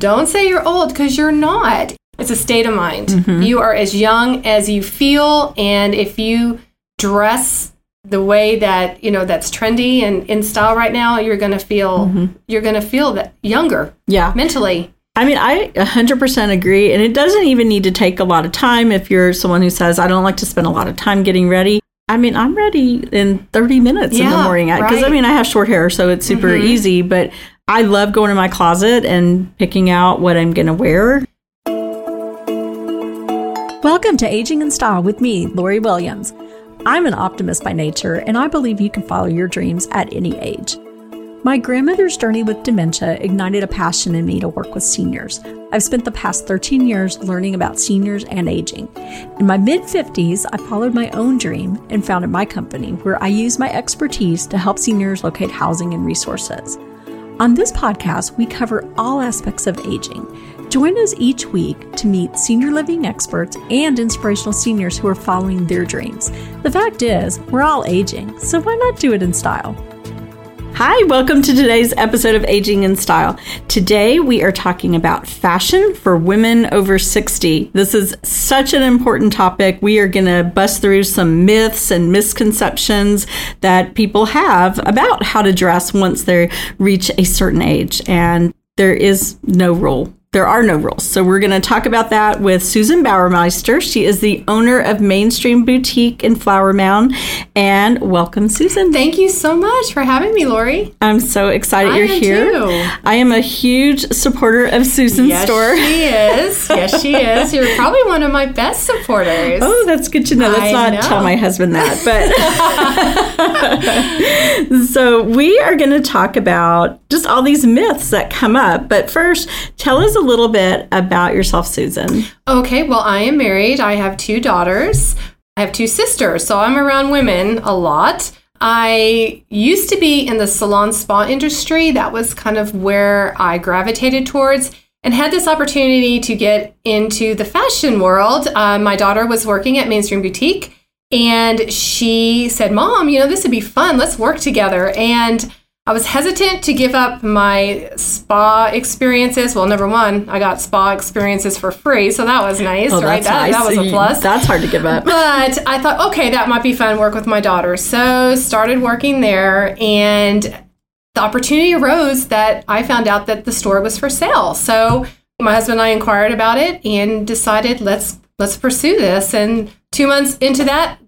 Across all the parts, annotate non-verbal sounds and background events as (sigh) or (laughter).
don't say you're old because you're not. It's a state of mind. Mm-hmm. You are as young as you feel, and if you dress the way that you know that's trendy and in style right now, you're gonna feel Mm-hmm. you're gonna feel that younger Yeah. mentally. I mean, I 100% agree. And it doesn't even need to take a lot of time if you're someone who says, I don't like to spend a lot of time getting ready. I mean, I'm ready in 30 minutes in the morning. Because, I right. Mm-hmm. mean, I have short hair, so it's super easy. But I love going in my closet and picking out what I'm going to wear. Welcome to Aging in Style with me, Lori Williams. I'm an optimist by nature, and I believe you can follow your dreams at any age. My grandmother's journey with dementia ignited a passion in me to work with seniors. I've spent the past 13 years learning about seniors and aging. In my mid 50s, I followed my own dream and founded my company where I use my expertise to help seniors locate housing and resources. On this podcast, we cover all aspects of aging. Join us each week to meet senior living experts and inspirational seniors who are following their dreams. The fact is, we're all aging, so why not do it in style? Hi, welcome to today's episode of Aging in Style. Today we are talking about fashion for women over 60. This is such an important topic. We are going to bust through some myths and misconceptions that people have about how to dress once they reach a certain age. And there is no rule. There are no rules. So we're going to talk about that with Susan Bauermeister. She is the owner of Mainstream Boutique in Flower Mound. And welcome, Susan. Thank you so much for having me, Lori. I'm so excited I you're am here. too. I am a huge supporter of Susan's store. yes, store. she is. Yes, she is. You're probably one of my best supporters. Oh, that's good to know. Let's I not know. tell my husband that. But (laughs) so we are going to talk about just all these myths that come up. But first, tell us a little bit about yourself, Susan. Okay, well, I am married. I have two daughters. I have two sisters, so I'm around women a lot. I used to be in the salon spa industry. That was kind of where I gravitated towards and had this opportunity to get into the fashion world. Uh, my daughter was working at Mainstream Boutique and she said, Mom, you know, this would be fun. Let's work together. And I was hesitant to give up my spa experiences. Well, number one, I got spa experiences for free, so that was nice, Oh, right? that's That, nice. that was a plus. That's hard to give up. But I thought, okay, that might be fun. Work with my daughter. So started working there, and the opportunity arose that I found out that the store was for sale. So my husband and I inquired about it and decided let's let's pursue this. And two months into that,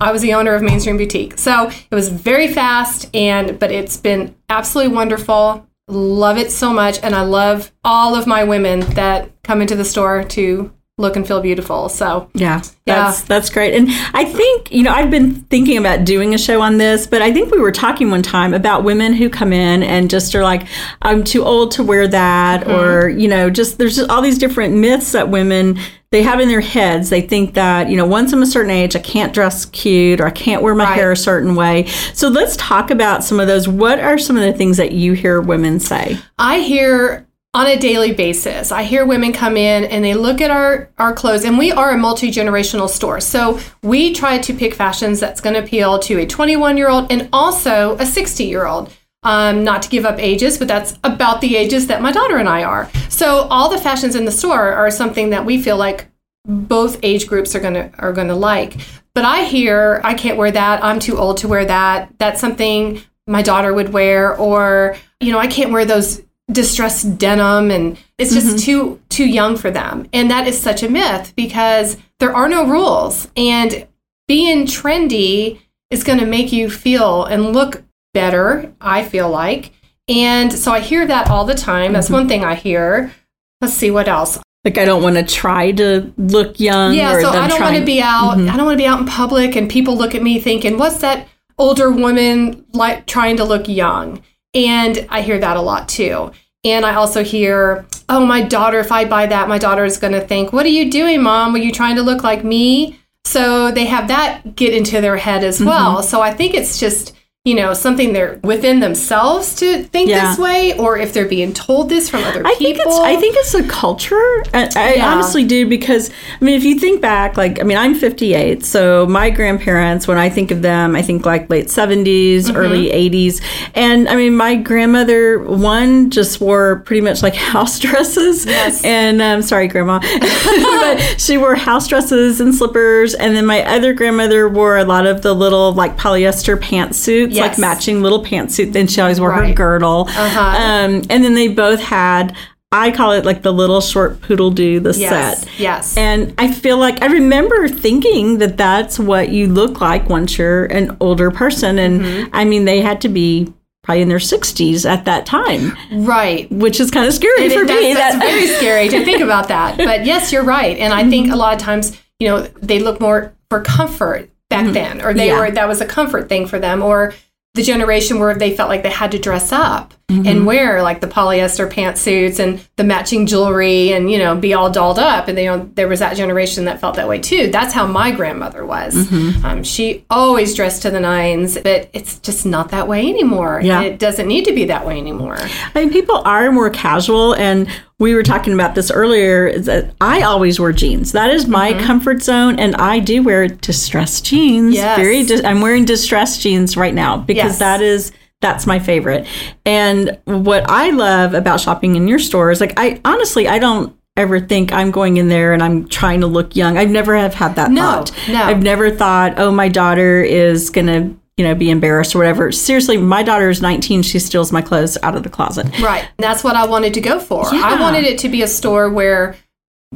I was the owner of Mainstream Boutique. So it was very fast, and but it's been absolutely wonderful. Love it so much, and I love all of my women that come into the store to look and feel beautiful. So Yeah, Yeah. that's that's great. And I think, you know, I've been thinking about doing a show on this, but I think we were talking one time about women who come in and just are like, I'm too old to wear that Mm-hmm. or, you know, just there's just all these different myths that women they have in their heads. They think that, you know, once I'm a certain age, I can't dress cute or I can't wear my Right. hair a certain way. So let's talk about some of those. What are some of the things that you hear women say? I hear on a daily basis. I hear women come in and they look at our our clothes and we are a multi-generational store. So we try to pick fashions that's going to appeal to a 21-year-old and also a 60-year-old. Um, not to give up ages, but that's about the ages that my daughter and I are. So all the fashions in the store are something that we feel like both age groups are gonna are gonna like. But I hear I can't wear that. I'm too old to wear that. That's something my daughter would wear, or you know, I can't wear those distressed denim, and it's just too too young for them. And that is such a myth because there are no rules, and being trendy is going to make you feel and look better. I feel like, and so I hear that all the time. That's mm-hmm. one thing I hear. Let's see what else. Like I don't want to try to look young. Yeah, or so I don't want to be out. Mm-hmm. I don't want to be out in public, and people look at me thinking, "What's that older woman like trying to look young?" And I hear that a lot too. And I also hear, "Oh, my daughter, if I buy that, my daughter is going to think, "What are you doing, mom? Were you trying to look like me?" So they have that get into their head as mm-hmm. well. So I think it's just you know, something they're within themselves to think Yeah. this way, or if they're being told this from other I think people. it's I think it's a culture. I, I Yeah. honestly do because I mean, if you think back, like I mean, I'm 58, so my grandparents, when I think of them, I think like late 70s, Mm-hmm. early 80s, and I mean, my grandmother one just wore pretty much like (laughs) house dresses. Yes. And um, sorry, grandma, (laughs) but she wore house dresses and slippers, and then my other grandmother wore a lot of the little like polyester pantsuits, Yes. matching little pantsuit. Then she always wore her girdle. Uh-huh. Um, and then they both had, I call it like the little short poodle do, the yes, set. yes. And I feel like I remember thinking that that's what you look like once you're an older person. And Mm-hmm. I mean, they had to be probably in their 60s at that time, right. which is kind of scary And for it- that's, me. that's that- very (laughs) scary to think about that. But yes, you're right. And I think a lot of times, you know, they look more for comfort back then, or they Yeah. were that was a comfort thing for them, or the generation where they felt like they had to dress up Mm-hmm. and wear like the polyester pantsuits and the matching jewelry and you know be all dolled up and they you know there was that generation that felt that way too that's how my grandmother was Mm-hmm. um, she always dressed to the nines but it's just not that way anymore Yeah. It doesn't need to be that way anymore I mean, people are more casual, and we were talking about this earlier. Is that I always wear jeans. That is my mm-hmm. comfort zone, and I do wear distressed jeans. Yes. Very. Dis- I'm wearing distressed jeans right now because Yes. that is that's my favorite. And what I love about shopping in your store is like I honestly I don't ever think I'm going in there and I'm trying to look young. I've never have had that No, thought. no. I've never thought, oh, my daughter is gonna you know be embarrassed or whatever. Seriously, my daughter is 19. She steals my clothes out of the closet. Right. That's what I wanted to go for. Yeah. I wanted it to be a store where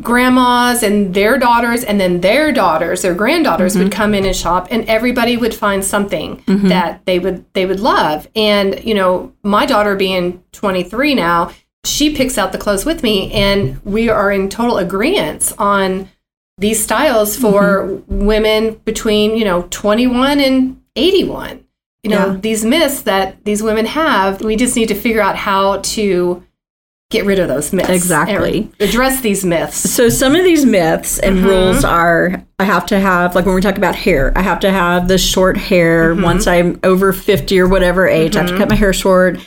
grandmas and their daughters and then their daughters, their granddaughters Mm-hmm. would come in and shop and everybody would find something that they would they would love. And you know, my daughter being 23 now, she picks out the clothes with me and we are in total agreement on these styles for Mm-hmm. women between, you know, 21 and 81 you know Yeah. these myths that these women have we just need to figure out how to get rid of those myths Exactly. address these myths So some of these myths and Mm-hmm. rules are I have to have like when we talk about hair, I have to have the short hair Mm-hmm. once I'm over 50 or whatever age. I have to cut my hair short.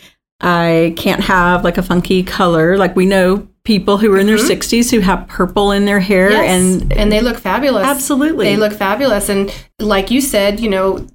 I can't have like a funky color. Like we know people who are in their 60s who have purple in their hair Mm-hmm. Yes, and and they look fabulous Absolutely. they look fabulous and like you said you know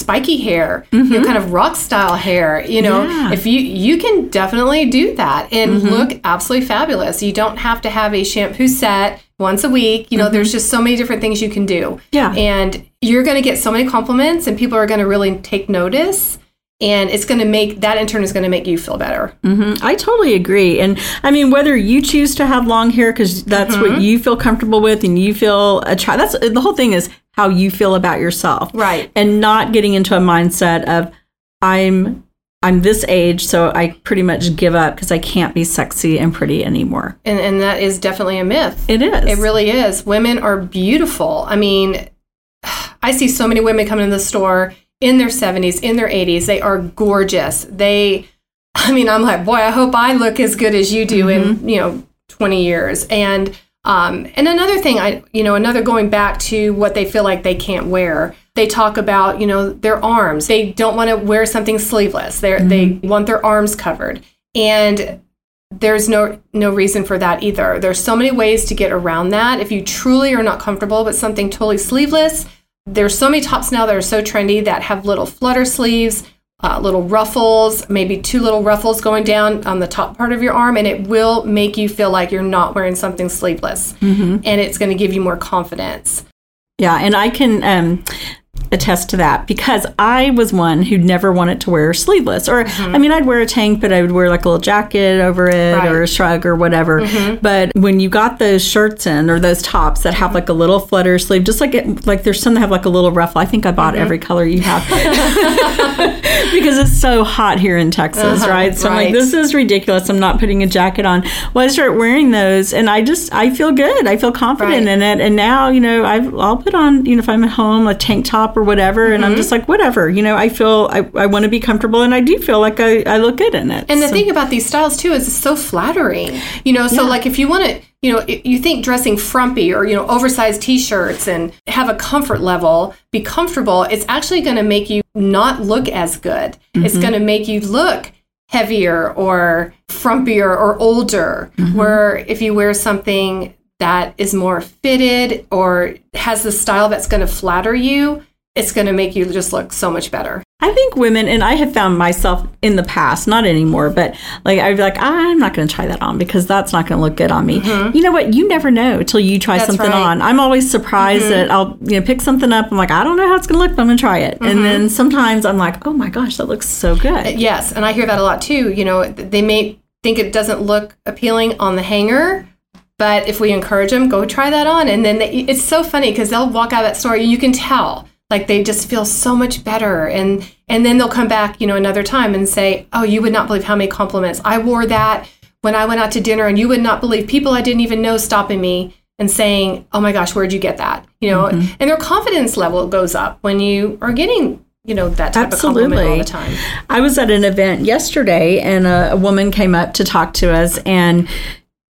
spiky hair you know kind of rock style hair you know Mm-hmm. Yeah. if you you can definitely do that and Mm-hmm. look absolutely fabulous you don't have to have a shampoo set once a week you know there's just so many different things you can do Mm-hmm. Yeah. and you're going to get so many compliments and people are going to really take notice and it's going to make that in turn is going to make you feel better Mm-hmm. I totally agree. And I mean, whether you choose to have long hair because that's Mm-hmm. what you feel comfortable with and you feel attracted, that's the whole thing is how you feel about yourself. Right. And not getting into a mindset of, I'm. I'm this age, so I pretty much give up because I can't be sexy and pretty anymore. and and that is definitely a myth It is. It really is. Women are beautiful. I mean, (sighs) I see so many women coming in the store in their 70s, in their 80s. They are gorgeous. They, (laughs) I mean, I'm like, boy, I hope I look as good as you do in, mm-hmm. you know, 20 years. And, um, and another thing, I, you know, another going back to what they feel like they can't wear. They talk about, you know, their arms. They don't want to wear something sleeveless. They they want their arms covered. And there's no no reason for that either. There's so many ways to get around that. If you truly are not comfortable with something totally sleeveless, there's so many tops now that are so trendy that have little flutter sleeves, uh, little ruffles, maybe two little ruffles going down on the top part of your arm, and it will make you feel like you're not wearing something sleeveless, mm-hmm. and it's going to give you more confidence. Yeah, and I can um, attest to that because I was one who never wanted to wear sleeveless. Or, mm-hmm. I mean, I'd wear a tank, but I would wear like a little jacket over it Right. or a shrug or whatever. Mm-hmm. But when you got those shirts in or those tops that have like a little flutter sleeve, just like it, like there's some that have like a little ruffle. I think I bought every color you have (laughs) (laughs) (laughs) because it's so hot here in Texas, Uh-huh, right? So I'm like, this is ridiculous. I'm not putting a jacket on. Well, I start wearing those, and I just I feel good. I feel confident Right. in it. And now, you know, I've, I'll put on, you know, if I'm at home, a tank top or whatever, and Mm-hmm. I'm just like, whatever. You know, I feel I, I want to be comfortable, and I do feel like I, I look good in it. And the So- thing about these styles too is it's so flattering. You know, so Yeah. like if you want to you know, you think dressing frumpy or, you know, oversized t shirts and have a comfort level, be comfortable, it's actually going to make you not look as good. Mm-hmm. It's going to make you look heavier or frumpier or older. Mm-hmm. Where if you wear something that is more fitted or has the style that's going to flatter you, it's going to make you just look so much better. I think women, and I have found myself in the past, not anymore, but like I'd be like, I'm not going to try that on because that's not going to look good on me. Mm-hmm. You know what? You never know till you try that's something right. on. I'm always surprised mm-hmm. that I'll you know pick something up. I'm like, I don't know how it's going to look, but I'm going to try it. Mm-hmm. And then sometimes I'm like, oh my gosh, that looks so good. Uh, yes, and I hear that a lot too. You know, they may think it doesn't look appealing on the hanger. But if we encourage them, go try that on. And then they, it's so funny because they'll walk out of that store, and you can tell like they just feel so much better and and then they'll come back you know another time and say oh you would not believe how many compliments i wore that when i went out to dinner and you would not believe people i didn't even know stopping me and saying oh my gosh where'd you get that you know mm-hmm. and their confidence level goes up when you are getting you know that type Absolutely. of compliment all the time. I was at an event yesterday, and a, a woman came up to talk to us, and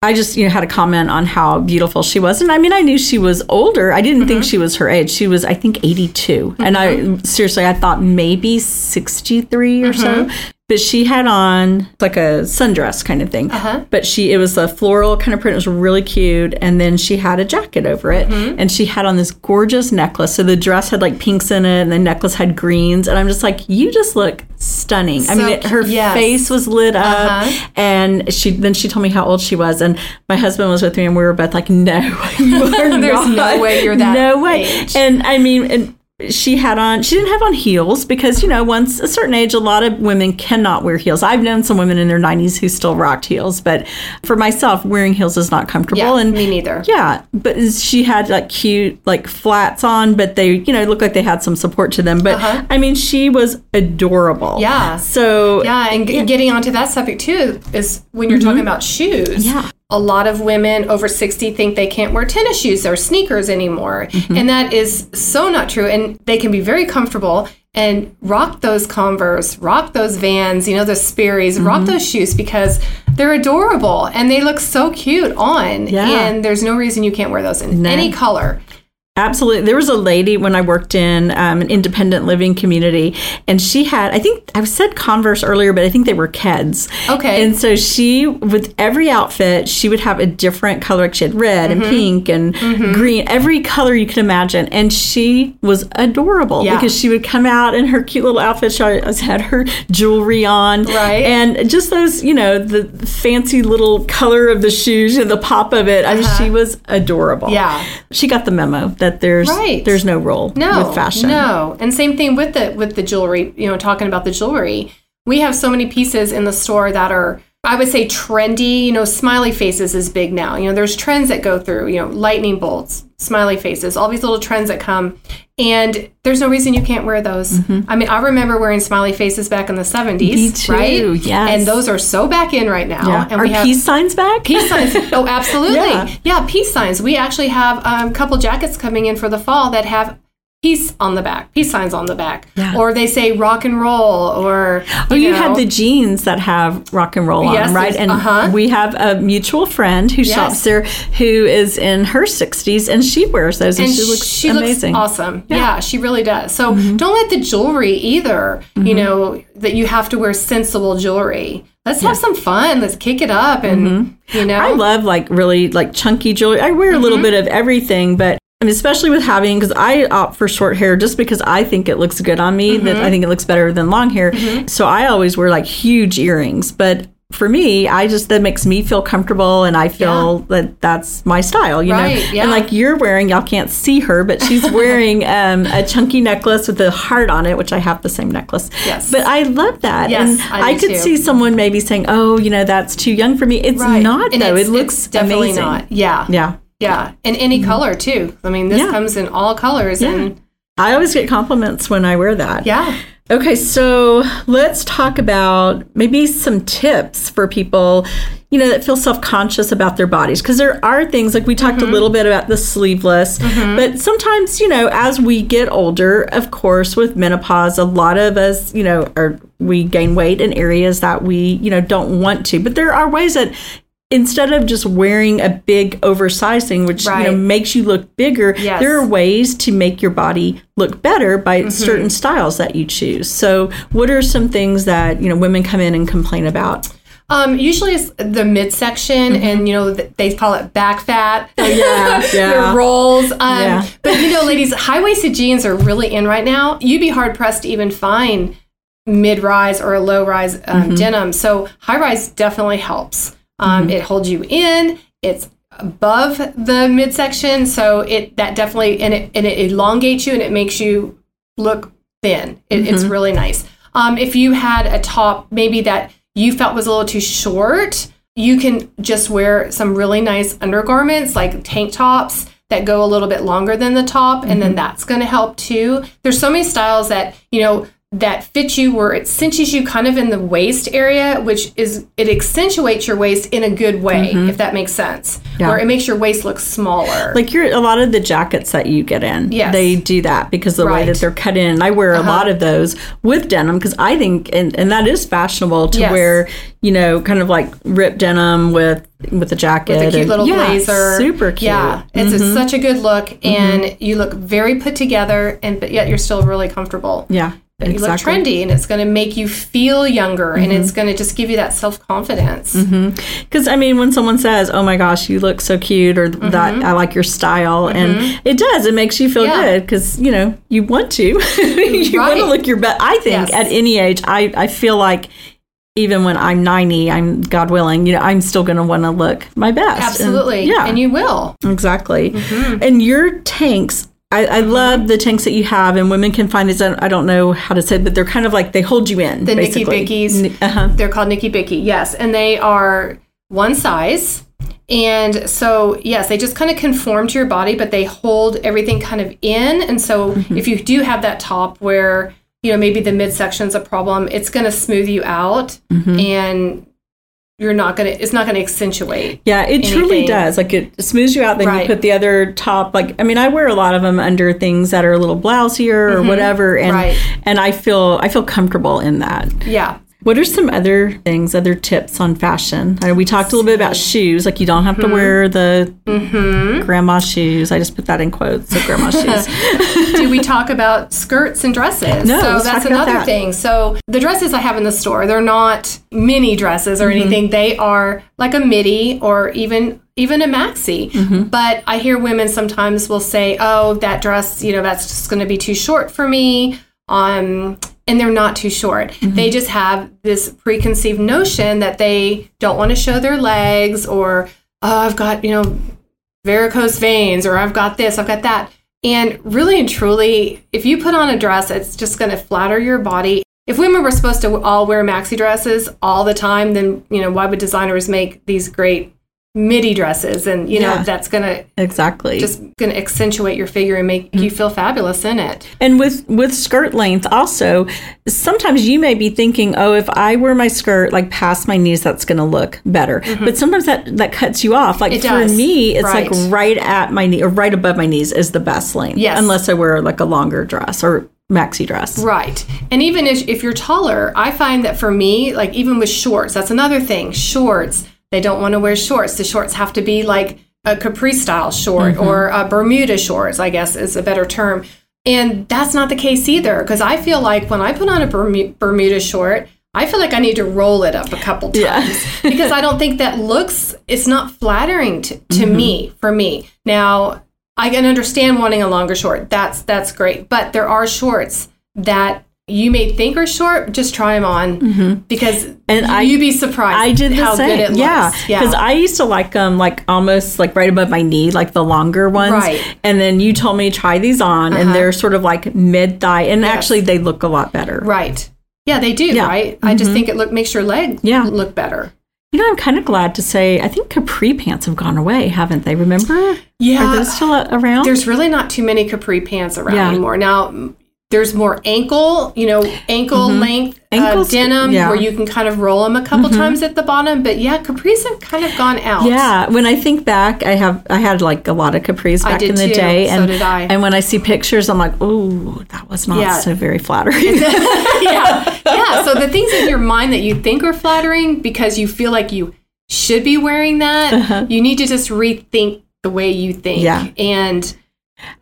I just you know had a comment on how beautiful she was, and I mean I knew she was older. I didn't mm-hmm. think she was her age. She was I think eighty two, mm mm-hmm. and I seriously I thought maybe sixty three or mm-hmm. so but she had on like a sundress kind of thing. Uh-huh. But she it was a floral kind of print. It was really cute, and then she had a jacket over it, mm-hmm. and she had on this gorgeous necklace. So the dress had like pinks in it, and the necklace had greens, and I'm just like, you just look stunning. So, I mean, it, her yes. face was lit up, uh-huh. and she then she told me how old she was, and my husband was with me, and we were both like, no, (laughs) (laughs) There's not. no way you're that. No way. Age. And I mean, and she had on she didn't have on heels because you know once a certain age a lot of women cannot wear heels. I've known some women in their 90s who still rocked heels but for myself wearing heels is not comfortable yeah, and me neither. Yeah but she had like cute like flats on but they you know looked like they had some support to them but uh-huh. i mean she was adorable. Yeah. So yeah and g- getting onto that subject too is when you're mm-hmm. talking about shoes yeah a lot of women over 60 think they can't wear tennis shoes or sneakers anymore. Mm-hmm. And that is so not true. And they can be very comfortable and rock those Converse, rock those Vans, you know, those Sperry's, mm-hmm. rock those shoes because they're adorable and they look so cute on. Yeah. And there's no reason you can't wear those in no. any color. Absolutely. There was a lady when I worked in um, an independent living community, and she had, I think I've said Converse earlier, but I think they were Keds. Okay. And so she, with every outfit, she would have a different color. Like she had red mm-hmm. and pink and mm-hmm. green, every color you could imagine. And she was adorable yeah. because she would come out in her cute little outfit. She always had her jewelry on. Right. And just those, you know, the fancy little color of the shoes and the pop of it. Uh-huh. I mean, she uh-huh. was adorable. Yeah. She got the memo that there's right. there's no role no, with fashion. No, and same thing with the with the jewelry. You know, talking about the jewelry, we have so many pieces in the store that are I would say trendy, you know, smiley faces is big now. You know, there's trends that go through, you know, lightning bolts, smiley faces, all these little trends that come. And there's no reason you can't wear those. Mm-hmm. I mean, I remember wearing smiley faces back in the 70s, right? Yes. And those are so back in right now. Yeah. And are we have peace signs back? Peace signs. (laughs) Oh, absolutely. yeah. yeah, peace signs. We actually have um, a couple jackets coming in for the fall that have peace on the back, peace signs on the back, yeah. or they say rock and roll, or you oh, you know. had the jeans that have rock and roll on yes, right? And uh-huh. we have a mutual friend who yes. shops there who is in her sixties, and she wears those, and, and she looks she amazing, looks awesome. Yeah. yeah. she really does. So mm-hmm. don't let the jewelry either. Mm-hmm. You know that you have to wear sensible jewelry. Let's have some fun. Let's kick it up and mm-hmm. you know. I love like really like chunky jewelry. I wear a little mm-hmm. bit of everything, but Mean, especially with having, because I opt for short hair just because I think it looks good on me, mm-hmm. that I think it looks better than long hair. Mm-hmm. So I always wear like huge earrings. But for me, I just, that makes me feel comfortable and I feel yeah. that that's my style, you right, know? Yeah. And like you're wearing, y'all can't see her, but she's (laughs) wearing um, a chunky necklace with a heart on it, which I have the same necklace. Yes. But I love that. Yes, and I, I could too. see someone maybe saying, oh, you know, that's too young for me. It's right. not, and though. It looks definitely amazing. not. Yeah. Yeah. Yeah, and any mm-hmm. color too. I mean, this yeah. comes in all colors. Yeah. And I always get compliments when I wear that. Yeah. Okay, so let's talk about maybe some tips for people, you know, that feel self-conscious about their bodies because there are things like we talked mm-hmm. a little bit about the sleeveless, mm-hmm. but sometimes, you know, as we get older, of course, with menopause, a lot of us, you know, are we gain weight in areas that we, you know, don't want to. But there are ways that instead of just wearing a big oversized thing, which you know makes you look bigger, Yes. there are ways to make your body look better by Mm-hmm. certain styles that you choose. So, what are some things that you know women come in and complain about? Um, usually it's the midsection, and you know they call it back fat. Mm-hmm. yeah, (laughs) Their rolls. Um, Yeah. But you know, ladies, high waisted jeans are really in right now. You'd be hard pressed to even find mid rise or a low rise um, Mm-hmm. denim. So high rise definitely helps. Um, It holds you in. It's above the midsection, so it that definitely and it and it elongates you and it makes you look thin. It, It's Mm-hmm. really nice. Um, if you had a top maybe that you felt was a little too short, you can just wear some really nice undergarments like tank tops that go a little bit longer than the top, and Mm-hmm. then that's going to help too. There's so many styles that you know that fit you where it cinches you kind of in the waist area, which is it accentuates your waist in a good way, if that makes sense. Mm-hmm. Yeah. Where it makes your waist look smaller. Like your a lot of the jackets that you get in, Yes. they do that because the way Right. Uh-huh. that they're cut in. I wear a lot of those with denim because I think, and, and that is fashionable to Yes. wear, you know, kind of like ripped denim with with a jacket, the cute and- little yeah, blazer. super cute. Yeah, it's a- such a good look, and you look very put together, and but yet you're still really comfortable. yeah, But you look trendy, and it's going to make you feel younger, and Mm-hmm. it's going to just give you that self confidence. Because I mean, when someone says, "Oh my gosh, you look so cute," or that I like your style, and it does, it makes you feel Mm-hmm. Yeah. good because you know you want to, (laughs) you want to look your best. I think Yes. at any age, I I feel like. Even when I'm 90, I'm God willing, you know, I'm still going to want to look my best. And- Absolutely, yeah. and you will. Exactly. Mm-hmm. And your tanks, I, I love the tanks that you have, and women can find these. I don't know how to say, it, but they're kind of like they hold you in. The Nikki basically. Bickies. Uh-huh. They're called Nikki Bicky, yes, and they are one size. And so, yes, they just kind of conform to your body, but they hold everything kind of in. And so, Mm-hmm. if you do have that top where, you know, maybe the midsection's a problem, it's going to smooth you out Mm-hmm. and you're not to, it's not to accentuate. Yeah, it truly does. Like it smooths you out. Then Right. you put the other top. Like I mean, I wear a lot of them under things that are a little blousier or whatever, and Mm-hmm. Right. and I feel I feel comfortable in that. Yeah. What are some other things, other tips on fashion? I know we talked a little bit about shoes. Like you don't have to Mm-hmm. wear the grandma shoes. I just put that in quotes. The grandma (laughs) shoes. do we talk about skirts and dresses? No, so that's another that. thing. So the dresses I have in the store, they're not mini dresses or Mm-hmm. anything. They are like a midi or even even a maxi. Mm-hmm. But I hear women sometimes will say, "Oh, that dress, you know, that's just going to be too short for me." Um and they're not too short. Mm-hmm. They just have this preconceived notion that they don't want to show their legs or oh, I've got, you know, varicose veins or I've got this, I've got that. And really and truly, if you put on a dress, it's just going to flatter your body. If women were supposed to all wear maxi dresses all the time, then, you know, why would designers make these great midi dresses? And, you know, Yeah. that's to exactly. just to accentuate your figure and make you feel fabulous in it. And with with skirt length also, sometimes you may be thinking, "Oh, if I wear my skirt like past my knees, that's to look better." But sometimes that that cuts you off. Like Mm-hmm. It for does. me, it's Right. like right at my knee or right above my knees is the best length. Yes. unless I wear like a longer dress or maxi dress. Right. And even if, if you're taller, I find that for me, like even with shorts, that's another thing. Shorts, they don't want to wear shorts. The shorts have to be like a capri style short mm-hmm. or a Bermuda shorts, I guess is a better term. And that's not the case either. Because I feel like when I put on a Bermuda short, I feel like I need to roll it up a couple times Yeah. (laughs) because I don't think that looks, it's not flattering to, to me, for me. Now, I can understand wanting a longer short. That's that's great. But there are shorts that you may think are short. Just try them on because Mm-hmm. And you, I- you'd be surprised. I did the how same. good it looks. yeah, yeah. because I used to like them like almost like right above my knee, like the longer ones. Right. And then you told me try these on, and Uh-huh. they're sort of like mid thigh, and Yes. actually they look a lot better. right. Yeah, they do. Yeah. Mm-hmm. Right. I just think it look makes your leg Yeah. look better. You know, I'm kind of glad to say I think capri pants have gone away, haven't they? Remember? Yeah. Are those still around? There's really not too many capri pants around Yeah. anymore. Now, there's more ankle, you know, ankle length uh, Mm-hmm. Denim yeah. Mm-hmm. where you can kind of roll them a couple times at the bottom. But yeah, capris have kind of gone out. yeah, when I think back, I have I had like a lot of capris back in the too. day, So and did I. and when I see pictures, I'm like, oh, that was not Yeah. so very flattering. (laughs) (laughs) yeah. Yeah. So the things in your mind that you think are flattering because you feel like you should be wearing that. You need to just rethink the way you think. Uh-huh. Yeah. And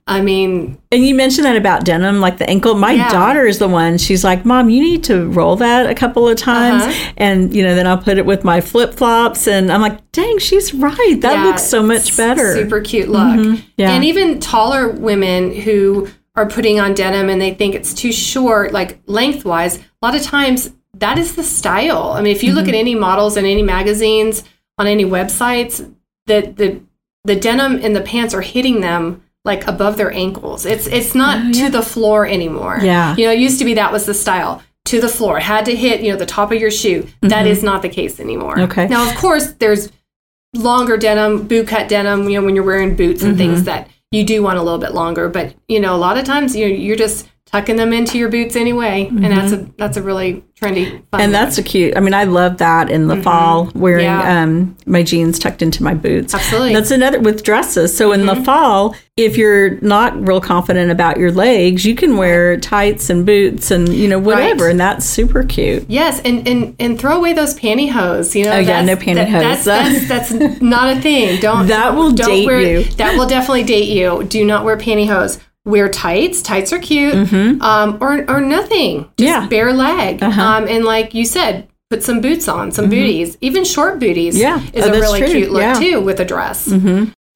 I mean, And you mentioned that about denim, like the ankle. My Yeah. daughter is the one. She's like, "Mom, you need to roll that a couple of times." Uh-huh. And you know, then I'll put it with my flip flops, and I'm like, "Dang, she's right. That yeah, looks so much better." Super cute look. Yeah. And even taller women who are putting on denim and they think it's too short, like lengthwise, a lot of times that is the style. I mean, if you look Mm-hmm. at any models in any magazines, on any websites, the the the denim and the pants are hitting them like above their ankles. It's it's not to the floor anymore. Oh, Yeah. You know, it used to be that was the style. To the floor. It had to hit, you know, the top of your shoe. That is not the case anymore. Mm-hmm. Okay. Now, of course, there's longer denim, boot cut denim, you know, when you're wearing boots and Mm-hmm. things that you do want a little bit longer. But, you know, a lot of times you're, you're just tucking them into your boots anyway. And that's a that's a really trendy fun Mm-hmm. and that's a cute. I mean, I love that in the fall, wearing Mm-hmm. Yeah. um, my jeans tucked into my boots. Absolutely. That's another with dresses. So in the fall, if you're not real confident about your legs, you can wear tights and boots and you know whatever, Right. and that's super cute. Yes, and, and and throw away those pantyhose. You know, Oh, yeah, no that- pantyhose. that's, that's that's (laughs) not a thing. Don't That will don't date wear, you. That will definitely date you. Do not wear pantyhose. Wear tights. Tights are cute. Um, or or nothing. Just Mm-hmm. Yeah. Uh-huh. bare leg. Um, and like you said, put some boots on, some booties, even short booties. Mm-hmm. Yeah. is Oh, a really true. cute look Yeah. Mm-hmm. too with a dress.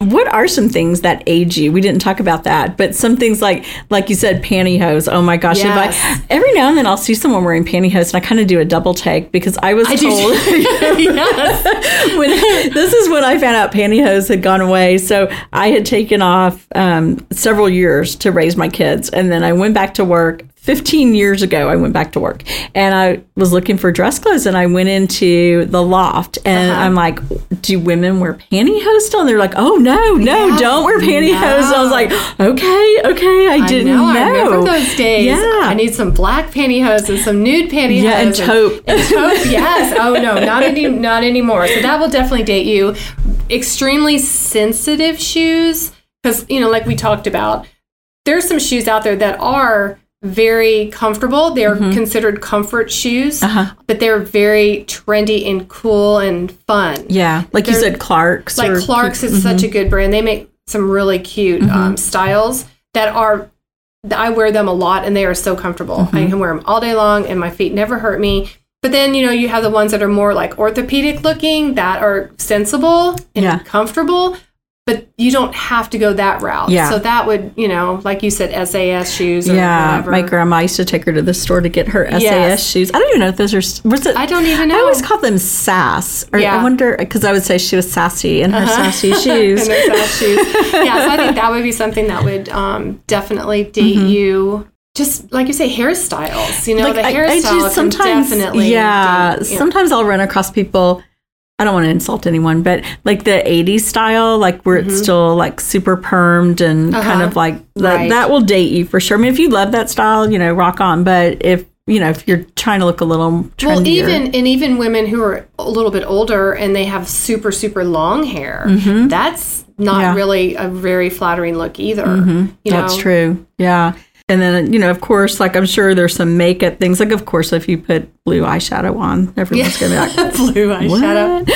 What are some things that age you? We didn't talk about that, but some things like, like you said, pantyhose. Oh my gosh! If I- every now and then I'll see someone wearing pantyhose, and I kind of do a double take because I was I told (laughs) (laughs) when this is when I found out pantyhose had gone away. So I had taken off um, several years to raise my kids, and then I went back to work. 15 years ago, I went back to work and I was looking for dress clothes and I went into the loft and Uh-huh. I'm like, Do women wear pantyhose still? And they're like, Oh, no, no, Yeah. don't wear pantyhose. I was like, Okay, okay, I I didn't know, know. I remember those days. Yeah. I need some black pantyhose and some nude pantyhose. Yeah, and taupe. And taupe, (laughs) yes. Oh no, not any, not anymore. So that will definitely date you. Extremely sensitive shoes, because you know, like we talked about, there's some shoes out there that are very comfortable. They're considered comfort shoes, Mm-hmm. Uh-huh. but they're very trendy and cool and fun. Yeah, like you They're- said, Clarks. Like Clarks is such a good brand. They make some really cute um, styles that are. I wear them a lot, and they are so comfortable. I can wear them all day long, and my feet never hurt me. But then you know you have the ones that are more like orthopedic looking that are sensible and Yeah. comfortable. But you don't have to go that route. Yeah. So that would, you know, like you said, SAS shoes or Yeah, whatever. my grandma used to take her to the store to get her SAS Yes. shoes. I don't even know if those are. Was it? I don't even know. I always call them sass. Or Yeah. I wonder because I would say she was sassy in her (laughs) sassy shoes. and their fast shoes. (laughs) Yeah, so I think that would be something that would um, definitely date you. Just like you say, hairstyles. You know, the I- I just can definitely. yeah. date, you know. Sometimes I'll run across people. I don't want to insult anyone, but like the '80s style, like where it's still like super permed and kind Mm-hmm. Uh-huh. of like that. Right. That will date you for sure. I mean, if you love that style, you know, rock on. But if you know, if you're trying to look a little trendier, Well, even and even women who are a little bit older and they have super super long hair, that's not Mm-hmm. Yeah. really a very flattering look either. You That's know? true. Yeah. And then, you know, of course, like I'm sure there's some makeup things. Like, of course, if you put blue eyeshadow on, everyone's going to be like, (laughs) Blue eyeshadow. (laughs)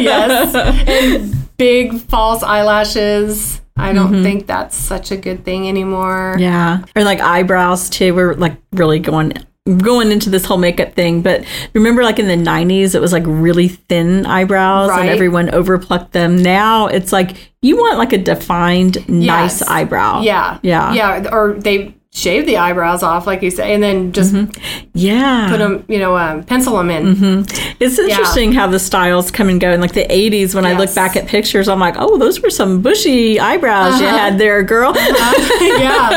yes. And big false eyelashes. I don't Mm-hmm. think that's such a good thing anymore. Yeah. Or like eyebrows too. We're like really going going into this whole makeup thing. But remember like in the 90s, it was like really thin eyebrows Right. and everyone overplucked them. Now it's like you want like a defined, nice Yes. eyebrow. Yeah. Yeah. Yeah. Or they shave the eyebrows off, like you say, and then just Yeah. put them, you know, um, pencil them in. It's interesting how the styles come and go. In like the 80s, when I look back at pictures, I'm like, oh, those were some bushy eyebrows you Uh-huh. had there, girl. (laughs) yeah.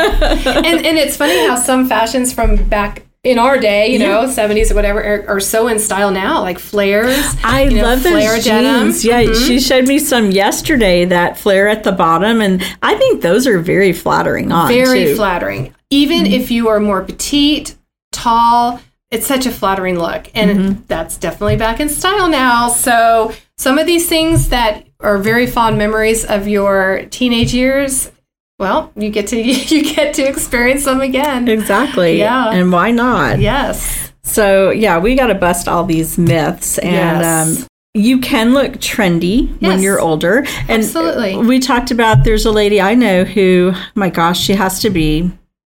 (laughs) And, and it's funny how some fashions from back in our day, you know, 70s or whatever, are, are so in style now, like flares. I you know, love flare those denim. jeans. Yeah, mm-hmm. she showed me some yesterday that flare at the bottom, and I think those are very flattering on. Very too. flattering. Even mm-hmm. if you are more petite, tall, it's such a flattering look. And mm-hmm. that's definitely back in style now. So some of these things that are very fond memories of your teenage years, well, you get to (laughs) you get to experience them again. Exactly. Yeah. And why not? Yes. So yeah, we got to bust all these myths, and Yes. um, you can look trendy when you're older. And Absolutely. we talked about there's a lady I know who, my gosh, she has to be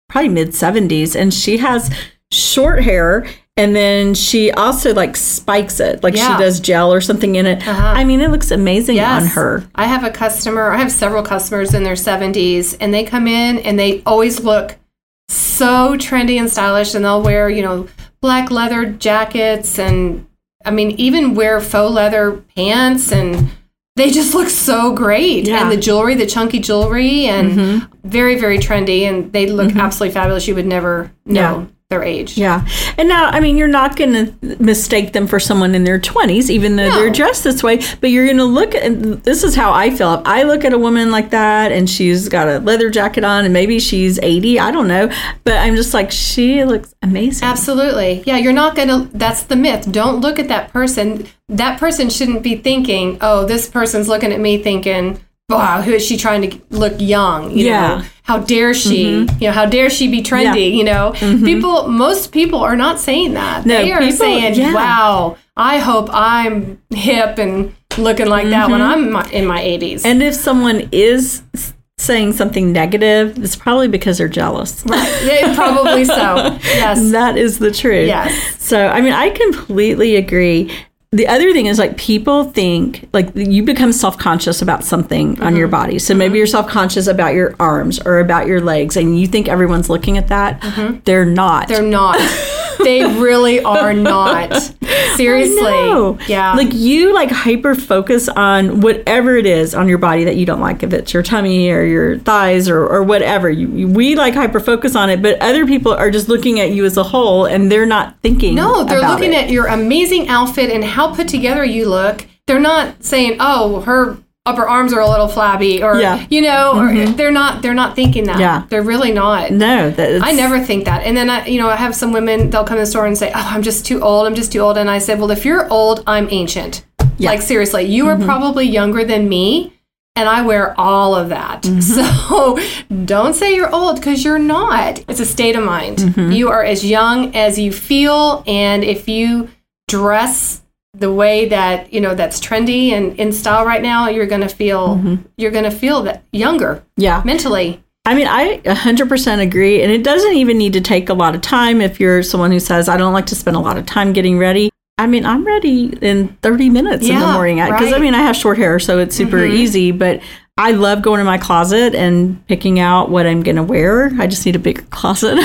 probably mid 70s and she has short hair and then she also like spikes it like Yeah. she does gel or something in it. Uh-huh. I mean, it looks amazing on her. I have a customer, I have several customers in their 70s, and they come in and they always look so trendy and stylish, and they'll wear, you know, black leather jackets and, I mean, even wear faux leather pants, and they just look so great. Yeah. And the jewelry, the chunky jewelry, and Mm-hmm. very, very trendy, and they look absolutely fabulous. You would never know Yeah. Their age. Yeah. And now, I mean, you're not going to mistake them for someone in their 20s, even though they're dressed this way, but you're going to look at this is how I feel. If I look at a woman like that and she's got a leather jacket on and maybe she's 80, I don't know, but I'm just like, she looks amazing. Absolutely. Yeah, you're not going to, that's the myth. Don't look at that person. That person shouldn't be thinking, oh, this person's looking at me thinking, wow, who is she trying to look young? You Yeah. know, how dare she? Mm-hmm. You know, how dare she be trendy? You know, mm-hmm. people, most people are not saying that. No, they are people- saying, yeah. wow, I hope I'm hip and looking like that when mm-hmm. I'm in my, in my 80s. And if someone is saying something negative, it's probably because they're jealous. Yeah, probably so. (laughs) Yes. That is the truth. Yes. So, I mean, I completely agree. The other thing is like people think like you become self conscious about something on your mm-hmm. body. So maybe mm-hmm. you're self conscious about your arms or about your legs, and you think everyone's looking at that. Mm-hmm. They're not. They're not. (laughs) they really (laughs) are not. Seriously. Yeah. Like you like hyper focus on whatever it is on your body that you don't like, if it's your tummy or your thighs or, or whatever. You, you- we like hyper focus on it, but other people are just looking at you as a whole and they're not thinking. no, they're looking it. at your amazing outfit and how put together you look. They're not saying, "Oh, her upper arms are a little flabby," or Yeah. you know, or mm-hmm. they're not. They're not thinking that. Yeah. They're really not. No, I never think that. And then I, you know, I have some women. They'll come in the store and say, "Oh, I'm just too old. I'm just too old." And I said, "Well, if you're old, I'm ancient. Like seriously, you are mm-hmm. probably younger than me." And I wear all of that. Mm-hmm. (laughs) So don't say you're old because you're not. It's a state of mind. You are as young as you feel. And if you dress the way that, you know, that's trendy and in style right now, you're going to feel, you're going to feel that younger Yeah. mentally. I mean, I 100% agree. And it doesn't even need to take a lot of time if you're someone who says, I don't like to spend a lot of time getting ready. I mean, I'm ready in 30 minutes in the morning. Because, I right. Mm-hmm. mean, I have short hair, so it's super easy. But I love going to my closet and picking out what I'm going to wear. I just need a bigger (laughs) closet.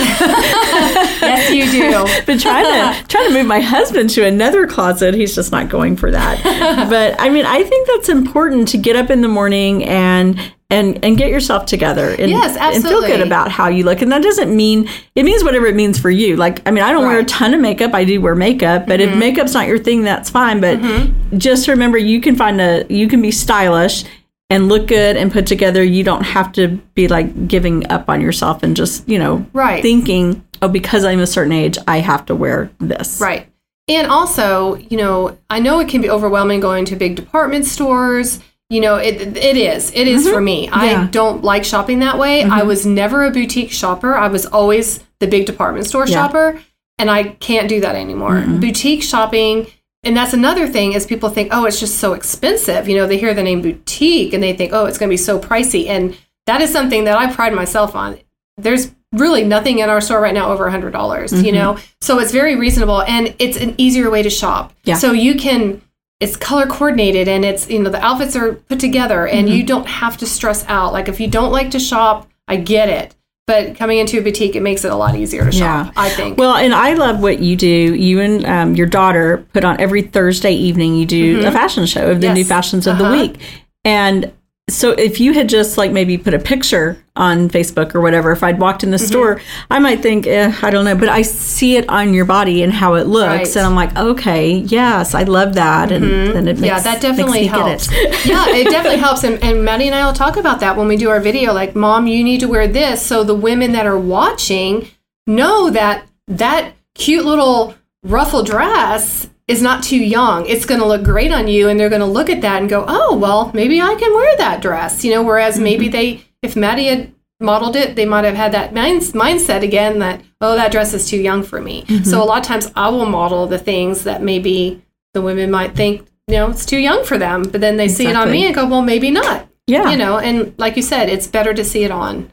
You do. (laughs) been trying to (laughs) trying to move my husband to another closet. He's just not going for that. (laughs) but I mean, I think that's important to get up in the morning and and and get yourself together and, Yes, and feel good about how you look. And that doesn't mean it means whatever it means for you. Like I mean, I don't wear a ton of makeup. I do wear makeup, but if mm-hmm. makeup's not your thing, that's fine. But mm-hmm. just remember, you can find a you can be stylish. And look good and put together. You don't have to be like giving up on yourself and just, you know, Right. thinking, oh, because I'm a certain age, I have to wear this. Right. And also, you know, I know it can be overwhelming going to big department stores. You know, it it is. It is for me. Mm-hmm. Yeah. Mm-hmm. I don't like shopping that way. I was never a boutique shopper. I was always the big department store Yeah. shopper, and I can't do that anymore. Boutique shopping and that's another thing is people think, oh, it's just so expensive. You know, they hear the name boutique and they think, oh, it's going to be so pricey. And that is something that I pride myself on. There's really nothing in our store right now over a hundred dollars. You know, so it's very reasonable and it's an easier way to shop. Yeah. So you can. It's color coordinated and it's you know the outfits are put together and you don't have to stress out. Like if you don't like to shop, I get it. But coming into a boutique, it makes it a lot easier to shop. Yeah. I think. Well, and I love what you do. You and um, your daughter put on every Thursday evening. You do a fashion show of the Yes. new fashions of the Uh-huh. week, and so if you had just like maybe put a picture on Facebook or whatever, if I'd walked in the store, I might think, eh, I don't know, but I see it on your body and how it looks, Right. and I'm like, okay, yes, I love that, and then it makes yeah, that definitely helps. it. (laughs) yeah, it definitely helps. And, and Maddie and I will talk about that when we do our video. Like, mom, you need to wear this, so the women that are watching know that that cute little ruffle dress is not too young. It's going to look great on you, and they're going to look at that and go, "Oh, well, maybe I can wear that dress." You know, whereas maybe mm-hmm. they, if Maddie had modeled it, they might have had that mind, mindset again that, "Oh, that dress is too young for me." Mm-hmm. So a lot of times, I will model the things that maybe the women might think you know, it's too young for them. But then they see it on me and go, well, maybe not. Yeah. You know, and like you said, it's better to see it on.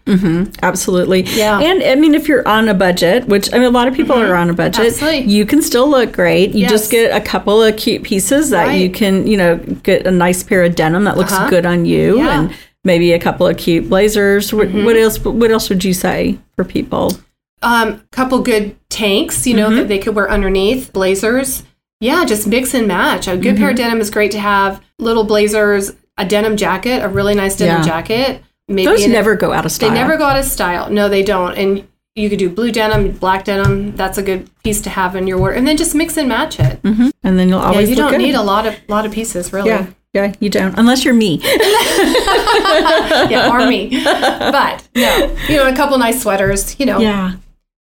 Absolutely. Yeah. And I mean, if you're on a budget, which I mean, a lot of people are on a budget, Absolutely. you can still look great. You Yes. just get a couple of cute pieces that Right. you can, you know, get a nice pair of denim that looks Uh-huh. good on you Yeah. and maybe a couple of cute blazers. What, what else what else would you say for people? Um, couple good tanks, you know, Mm-hmm. that they could wear underneath blazers. Yeah, just mix and match. A good pair Mm-hmm. of denim is great to have. Little blazers, a denim jacket, a really nice denim Yeah. jacket. Maybe Those in a- never go out of style. They never go out of style. No, they don't. And you could do blue denim, black denim. That's a good piece to have in your wardrobe. And then just mix and match it. Mm-hmm. and then you'll always. Yeah, you don't good. need a lot of lot of pieces, really. yeah. Yeah, you don't. Unless you're me. (laughs) yeah, or me. (laughs) But no, you know, a couple nice sweaters. You know, Yeah.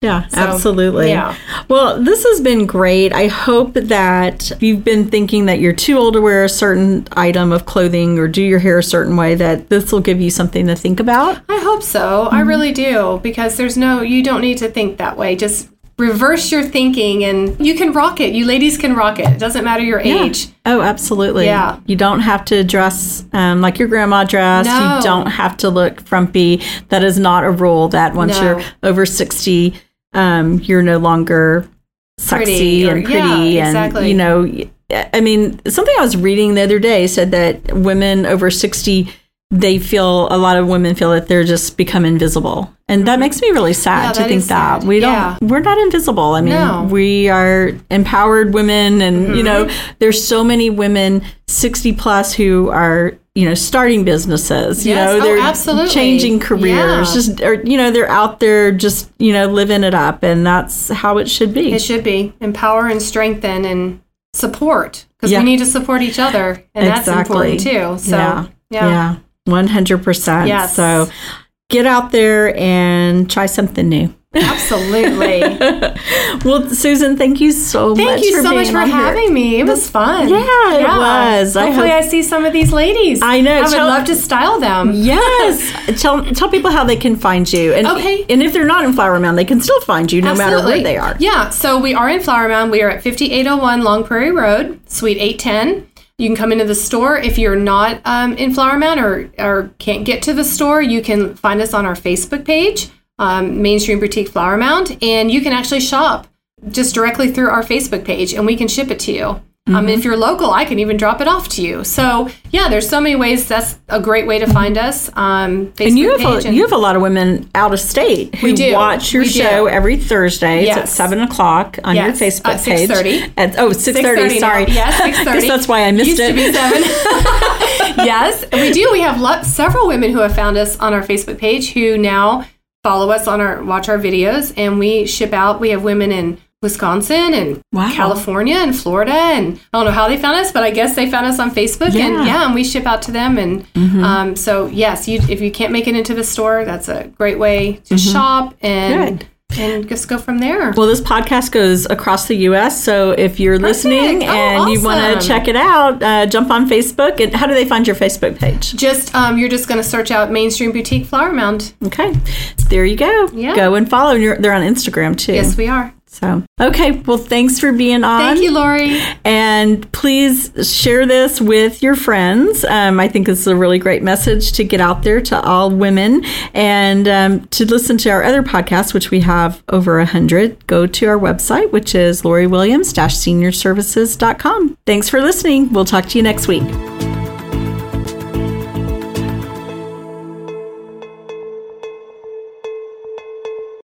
Yeah, absolutely. yeah. Well, this has been great. I hope that if you've been thinking that you're too old to wear a certain item of clothing or do your hair a certain way, that this will give you something to think about. I hope so. Mm-hmm. I really do because there's no. You don't need to think that way. Just reverse your thinking, and you can rock it. You ladies can rock it. It doesn't matter your age. Oh, absolutely. Yeah. You don't have to dress um, like your grandma dressed. No. You don't have to look frumpy. That is not a rule that once No. you're over 60, um, you're no longer sexy Pretty or- and pretty. yeah, and, exactly. you know, I mean, something I was reading the other day said that women over 60, they feel, a lot of women feel that they're just become invisible. And that makes me really sad Mm-hmm. Yeah, to that think that. sad. We don't, Yeah. we're not invisible. I mean, No. we are empowered women and you know there's so many women 60 plus who are you know starting businesses you Yes. know Oh, they're absolutely. changing careers Yeah. just or you know they're out there just you know living it up and that's how it should be It should be empower and strengthen and support because Yeah. we need to support each other, and that's important too. So yeah yeah. yeah 100% Yes. so get out there and try something new absolutely. (laughs) well susan thank you so much Thank you for so much for on here. having me. It was fun. Yeah, it was. I Hopefully, hope- I, see some of these ladies. I know. I would Tell- love to style them. Yes. (laughs) tell tell people how they can find you. And Okay. and if they're not in Flower Mound, they can still find you no matter where they are. Yeah, so we are in Flower Mound. We are at 5801 Long Prairie Road, Suite 810. You can come into the store. If you're not um, in Flower Mound or, or can't get to the store, you can find us on our Facebook page, um, Mainstream Boutique Flower Mound, and you can actually shop just directly through our Facebook page and we can ship it to you. Um, Mm-hmm. if you're local, I can even drop it off to you. So yeah, there's so many ways. That's a great way to find us. Um, Facebook And you have page a, you have a lot of women out of state who We do. watch your We do. show every Thursday. It's at seven o'clock on Yes, your Facebook page. 6:30. At, oh, 6.30, 6:30 now. sorry. Yes, (laughs) I 6:30. that's why I missed Used it. to be seven. (laughs) (laughs) yes, we do. We have lo- several women who have found us on our Facebook page who now follow us on our watch our videos, and we ship out. We have women in Wisconsin and Wow. California and Florida, and I don't know how they found us, but I guess they found us on Facebook, Yeah. Mm-hmm. and yeah, and we ship out to them. And um, so yes, you, if you can't make it into the store, that's a great way to shop and Mm-hmm. Good. And just go from there. Well, this podcast goes across the U.S., so if you're listening Oh, and you want to check it out, uh, jump on Facebook. And how do they find your Facebook page? just um, you're just going to search out Mainstream Boutique Flower Mound. Okay, there you go. Yeah. Go and follow. And you're, they're on Instagram too. Yes, we are. So, okay. Well, thanks for being on. Thank you, Lori. And please share this with your friends. Um, I think this is a really great message to get out there to all women. And um, to listen to our other podcasts, which we have over a hundred, go to our website, which is loriwilliams-seniorservices.com. Thanks for listening. We'll talk to you next week.